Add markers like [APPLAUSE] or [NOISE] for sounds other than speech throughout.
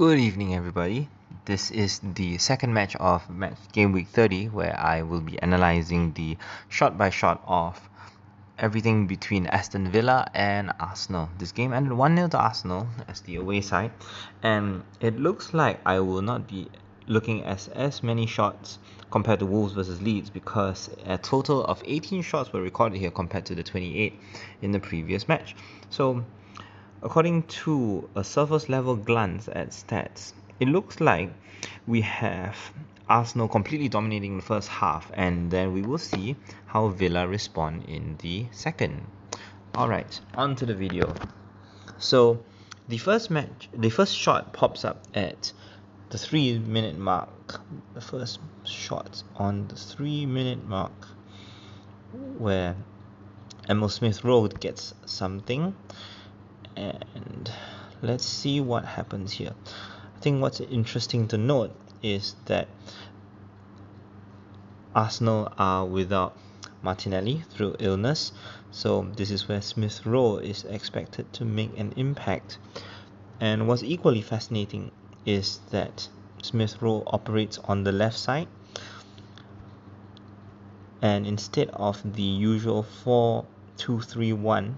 Good evening, everybody. This is the second match of match game week 30, where I will be analyzing the shot by shot of everything between Aston Villa and Arsenal. This game ended 1 0 to Arsenal as the away side, and it looks like I will not be looking at as many shots compared to Wolves versus Leeds because a total of 18 shots were recorded here compared to the 28 in the previous match. So According to a surface level glance at stats, it looks like we have Arsenal completely dominating the first half, and then we will see how Villa respond in the second. Alright, on to the video. So, the first match, the first shot pops up at the three minute mark. The first shot on the three minute mark, where Emile Smith Rowe gets something and let's see what happens here. I think what's interesting to note is that Arsenal are without Martinelli through illness, so this is where Smith Rowe is expected to make an impact. And what's equally fascinating is that Smith Rowe operates on the left side, and instead of the usual 4 2 3 1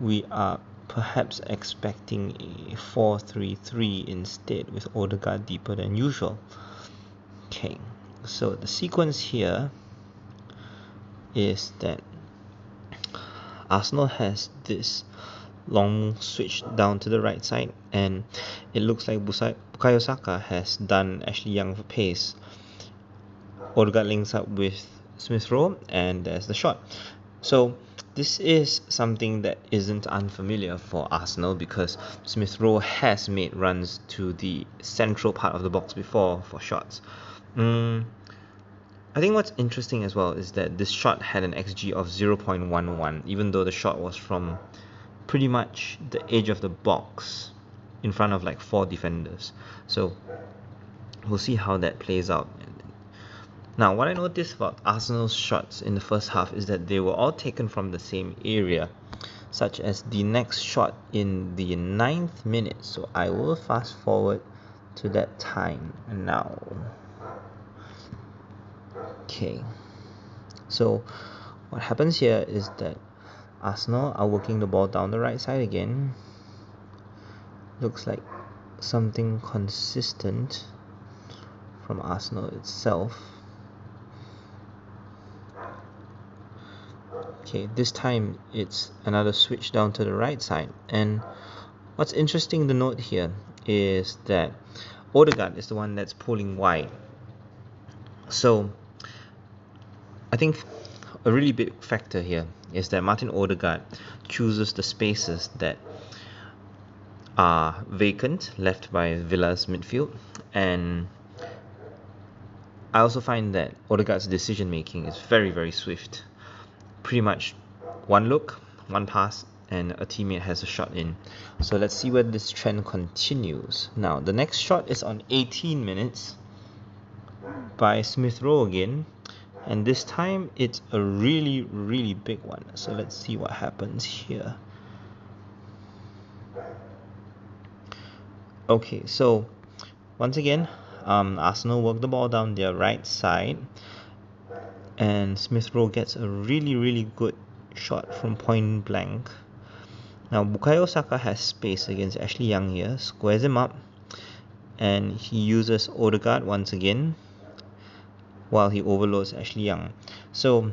we are perhaps expecting a 4-3-3 instead with Odegaard deeper than usual. Okay, so the sequence here is that Arsenal has this long switch down to the right side and it looks like Bukayo Saka has done Ashley Young for pace. Odegaard links up with Smith Rowe and there's the shot. So this is something that isn't unfamiliar for Arsenal because Smith Rowe has made runs to the central part of the box before for shots. Mm, I think what's interesting as well is that this shot had an XG of 0.11, even though the shot was from pretty much the edge of the box in front of like four defenders. So we'll see how that plays out now, what I noticed about Arsenal's shots in the first half is that they were all taken from the same area, such as the next shot in the ninth minute. So I will fast forward to that time now. Okay, so what happens here is that Arsenal are working the ball down the right side again. Looks like something consistent from Arsenal itself. Okay this time it's another switch down to the right side. And what's interesting to note here is that Odegaard is the one that's pulling wide. So I think a really big factor here is that Martin Odegaard chooses the spaces that are vacant left by Villa's midfield. And I also find that Odegaard's decision making is very very swift pretty much one look, one pass, and a teammate has a shot in. So let's see where this trend continues. Now, the next shot is on 18 minutes by Smith Rowe again. And this time it's a really, really big one. So let's see what happens here. Okay, so once again, um, Arsenal work the ball down their right side and Smith Rowe gets a really really good shot from point blank. Now Bukayo Saka has space against Ashley Young here, squares him up, and he uses Odegaard once again while he overloads Ashley Young. So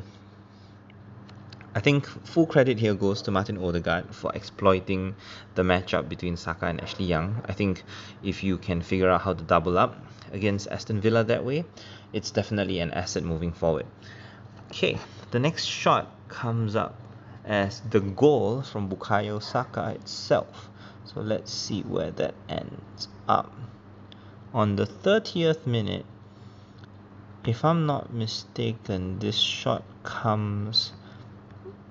I think full credit here goes to Martin Odegaard for exploiting the matchup between Saka and Ashley Young. I think if you can figure out how to double up against Aston Villa that way, it's definitely an asset moving forward. Okay, the next shot comes up as the goal from Bukayo Saka itself. So let's see where that ends up. On the 30th minute, if I'm not mistaken, this shot comes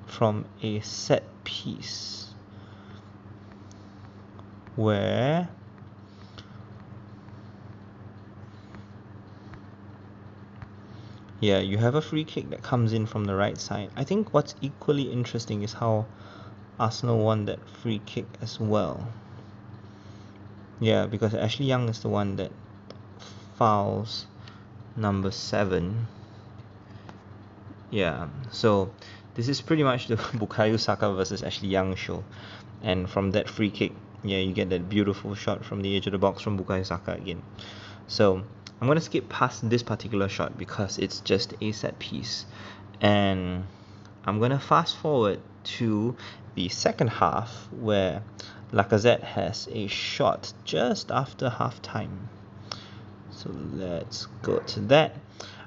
from a set piece where yeah you have a free kick that comes in from the right side I think what's equally interesting is how Arsenal won that free kick as well Yeah, because Ashley Young is the one that fouls number seven. Yeah, so this is pretty much the [LAUGHS] Bukayo Saka versus Ashley Young show. And from that free kick, yeah, you get that beautiful shot from the edge of the box from Bukayo Saka again. So I'm gonna skip past this particular shot because it's just a set piece. And I'm gonna fast forward to the second half where Lacazette has a shot just after half time. So let's go to that.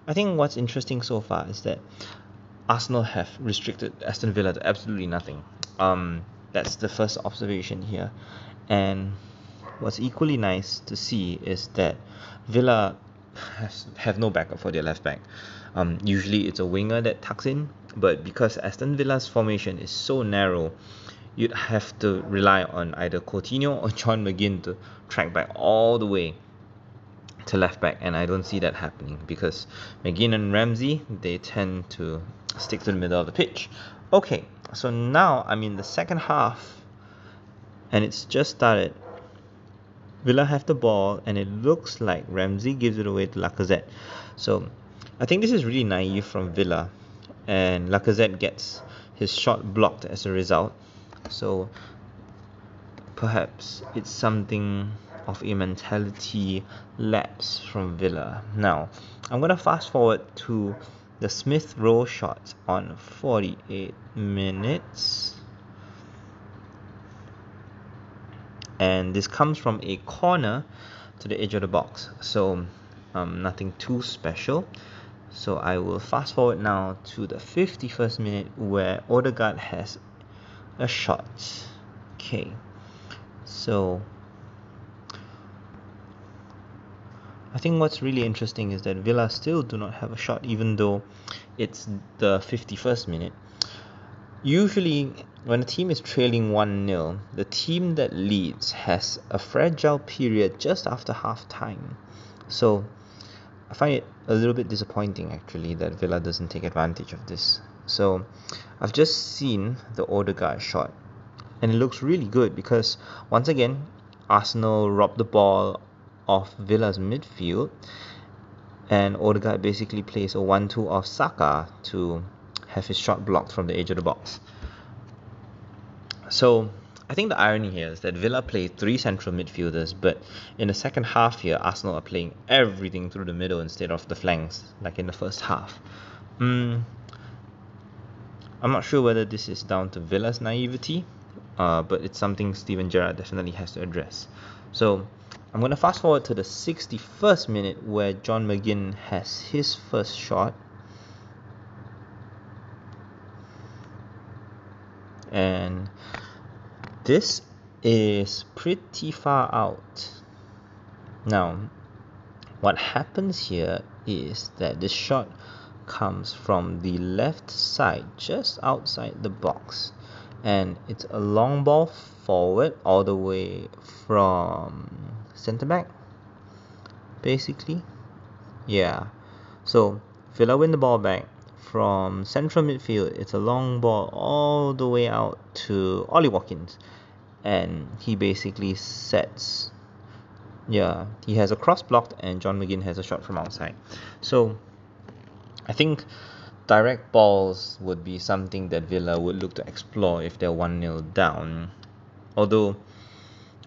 I think what's interesting so far is that Arsenal have restricted Aston Villa to absolutely nothing. Um, that's the first observation here. And what's equally nice to see is that Villa has have no backup for their left back. Um, usually it's a winger that tucks in, but because Aston Villa's formation is so narrow, you'd have to rely on either Coutinho or John McGinn to track back all the way to left back, and I don't see that happening because McGinn and Ramsey they tend to stick to the middle of the pitch. Okay, so now I'm in the second half, and it's just started. Villa have the ball, and it looks like Ramsey gives it away to Lacazette. So I think this is really naive from Villa, and Lacazette gets his shot blocked as a result. So perhaps it's something of a mentality lapse from Villa. Now, I'm going to fast forward to the Smith Rowe shot on 48 minutes. And this comes from a corner to the edge of the box. So, um, nothing too special. So I will fast forward now to the 51st minute where Odegaard has a shot. Okay, so I think what's really interesting is that Villa still do not have a shot, even though it's the 51st minute. Usually, when a team is trailing 1 0, the team that leads has a fragile period just after half time. So, I find it a little bit disappointing actually that Villa doesn't take advantage of this. So, I've just seen the Odegaard shot, and it looks really good because once again, Arsenal robbed the ball of Villa's midfield, and Odegaard basically plays a 1 2 off Saka to have his shot blocked from the edge of the box. So, I think the irony here is that Villa play three central midfielders, but in the second half here, Arsenal are playing everything through the middle instead of the flanks, like in the first half. Mm, I'm not sure whether this is down to Villa's naivety, uh, but it's something Steven Gerrard definitely has to address. So, I'm going to fast forward to the 61st minute where John McGinn has his first shot. And this is pretty far out. Now, what happens here is that the shot comes from the left side, just outside the box and it's a long ball forward all the way from center back basically. Yeah. So Villa win the ball back from central midfield. It's a long ball all the way out to Ollie Watkins. And he basically sets yeah he has a cross blocked and John McGinn has a shot from outside. So I think direct balls would be something that Villa would look to explore if they're 1 0 down. Although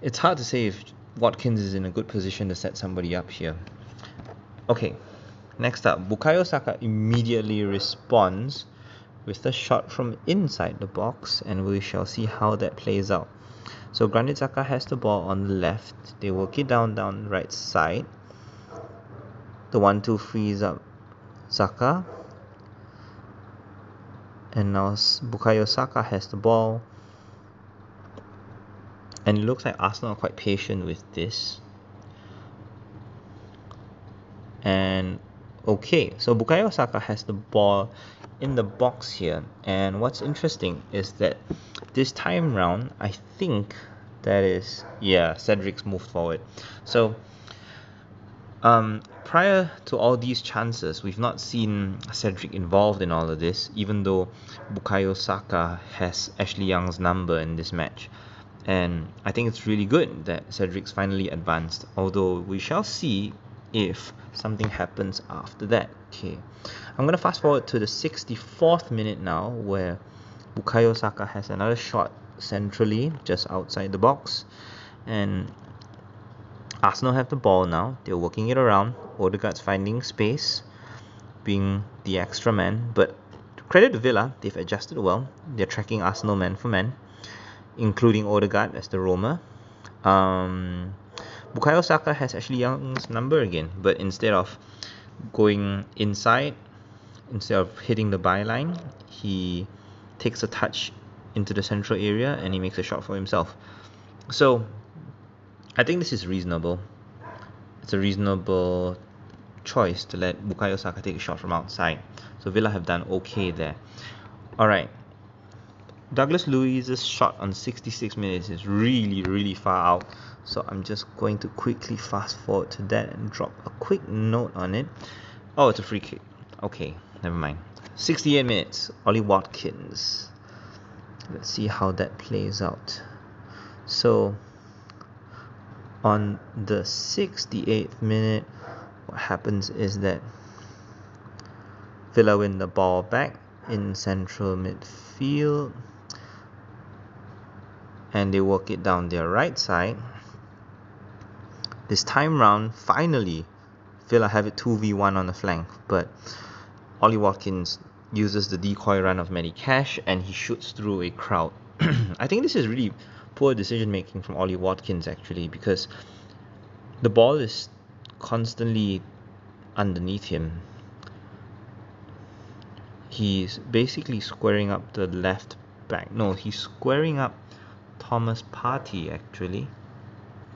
it's hard to say if Watkins is in a good position to set somebody up here. Okay, next up, Bukayo Saka immediately responds with a shot from inside the box, and we shall see how that plays out. So Granit Xhaka has the ball on the left. They work it down down right side. The one two frees up Xhaka and now Bukayo Saka has the ball and it looks like Arsenal are quite patient with this. And okay so Bukayo Saka has the ball in the box here. And what's interesting is that this time round I think that is yeah Cedric's moved forward. So um, prior to all these chances, we've not seen Cedric involved in all of this, even though Bukayo Saka has Ashley Young's number in this match. And I think it's really good that Cedric's finally advanced although we shall see if something happens after that. Okay. I'm gonna fast forward to the 64th minute now where Bukayo Saka has another shot centrally just outside the box. And Arsenal have the ball now. They're working it around. Odegaard's finding space being the extra man. But credit to Villa they've adjusted well. They're tracking Arsenal man for man including Odegaard as the Roma. um, Bukayo Saka has Ashley Young's number again but instead of going inside instead of hitting the byline he takes a touch into the central area and he makes a shot for himself. So I think this is reasonable. It's a reasonable choice to let Bukayo Saka take a shot from outside. So Villa have done okay there. Alright Douglas Luiz's shot on 66 minutes is really really far out. So I'm just going to quickly fast forward to that and drop a quick note on it. Oh it's a free kick. Okay never mind. 68 minutes. Ollie Watkins. Let's see how that plays out. So on the 68th minute what happens is that Villa win the ball back in central midfield and they work it down their right side this time round finally Villa have it 2v1 on the flank but Ollie Watkins uses the decoy run of Matty Cash and he shoots through a crowd. [CLEARS THROAT] I think this is really poor decision making from Ollie Watkins actually because the ball is constantly underneath him. He's basically squaring up the left back. No, he's squaring up Thomas Partey actually.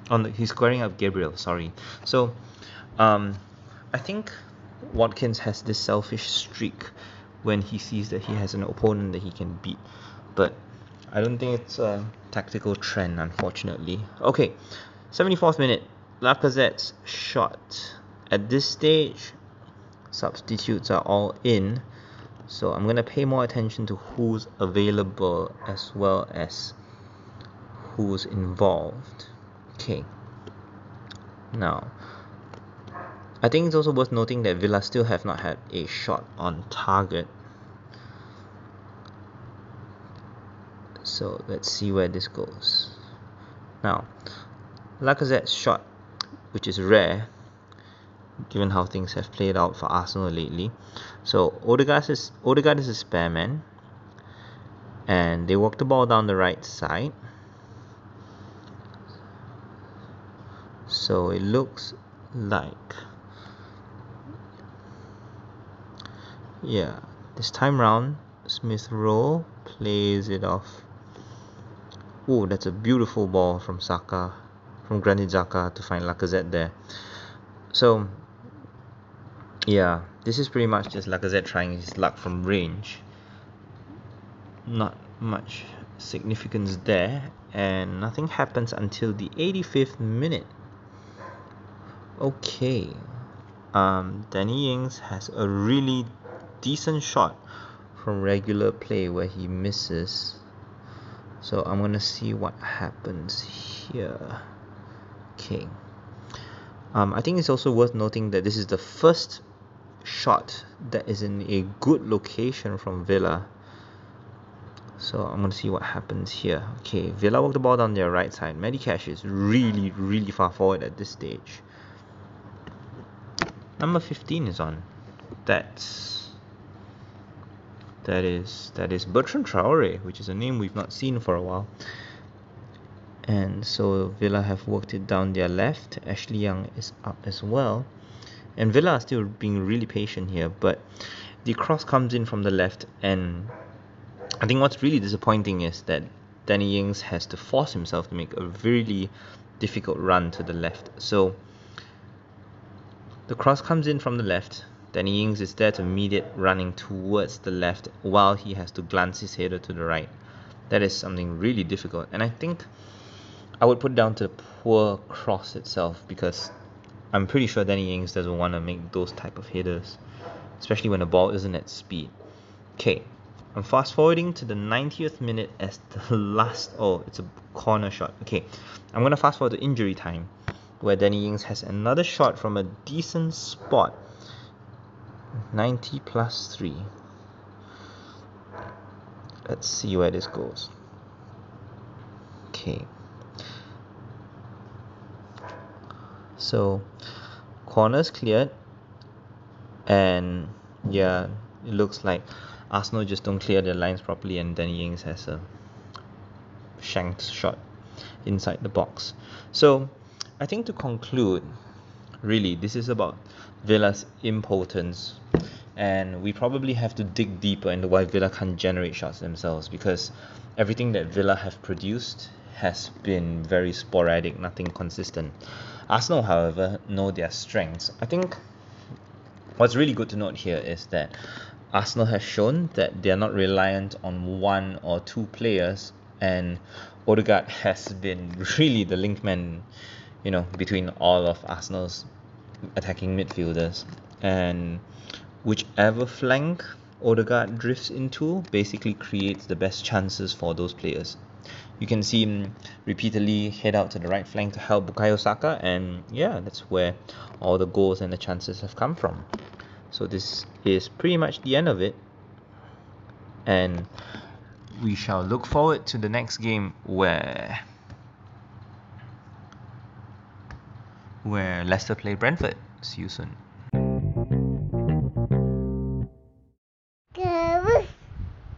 On the, he's squaring up Gabriel, sorry. So um, I think Watkins has this selfish streak when he sees that he has an opponent that he can beat. But I don't think it's a tactical trend, unfortunately. Okay, 74th minute, Lacazette's shot. At this stage, substitutes are all in, so I'm to pay more attention to who's available as well as who's involved. Okay, now I think it's also worth noting that Villa still have not had a shot on target. So let's see where this goes. Now, Lacazette's shot, which is rare, given how things have played out for Arsenal lately. So Odegaard is Odegaard is a spare man, and they walk the ball down the right side. So it looks like. Yeah this time round Smith Rowe plays it off. Oh that's a beautiful ball from Saka from Granit Xhaka to find Lacazette there. So yeah this is pretty much just Lacazette trying his luck from range. Not much significance there and nothing happens until the 85th minute okay. Um, Danny Ings has a really decent shot from regular play where he misses. So I'm gonna see what happens here. Okay. Um, I think it's also worth noting that this is the first shot that is in a good location from Villa. So I'm gonna see what happens here. Okay Villa walk the ball down their right side. Matty Cash is really really far forward at this stage number 15 is on that's that is that is Bertrand Traore, which is a name we've not seen for a while. And so Villa have worked it down their left. Ashley Young is up as well. And Villa are still being really patient here, but the cross comes in from the left and I think what's really disappointing is that Danny Ings has to force himself to make a really difficult run to the left. So the cross comes in from the left Danny Ings is there to meet it running towards the left while he has to glance his header to the right. That is something really difficult. And I think I would put down to the poor cross itself because I'm pretty sure Danny Ings doesn't want to make those type of headers, especially when the ball isn't at speed. Okay, I'm fast forwarding to the 90th minute as the [LAUGHS] last oh it's a corner shot okay I'm gonna fast forward to injury time where Danny Ings has another shot from a decent spot. 90 plus 3 let's see where this goes. Okay. So corners cleared. And yeah it looks like Arsenal just don't clear their lines properly and Danny Ings has a shanked shot inside the box. So I think to conclude really this is about Villa's impotence and we probably have to dig deeper into why Villa can't generate shots themselves because everything that Villa have produced has been very sporadic, nothing consistent. Arsenal, however, know their strengths. I think what's really good to note here is that Arsenal has shown that they are not reliant on one or two players, and Odegaard has been [LAUGHS] really the linkman, you know, between all of Arsenal's attacking midfielders. And whichever flank Odegaard drifts into basically creates the best chances for those players. You can see him repeatedly head out to the right flank to help Bukayo Saka, and yeah, that's where all the goals and the chances have come from. So this is pretty much the end of it, and we shall look forward to the next game where where Leicester play Brentford. See you soon.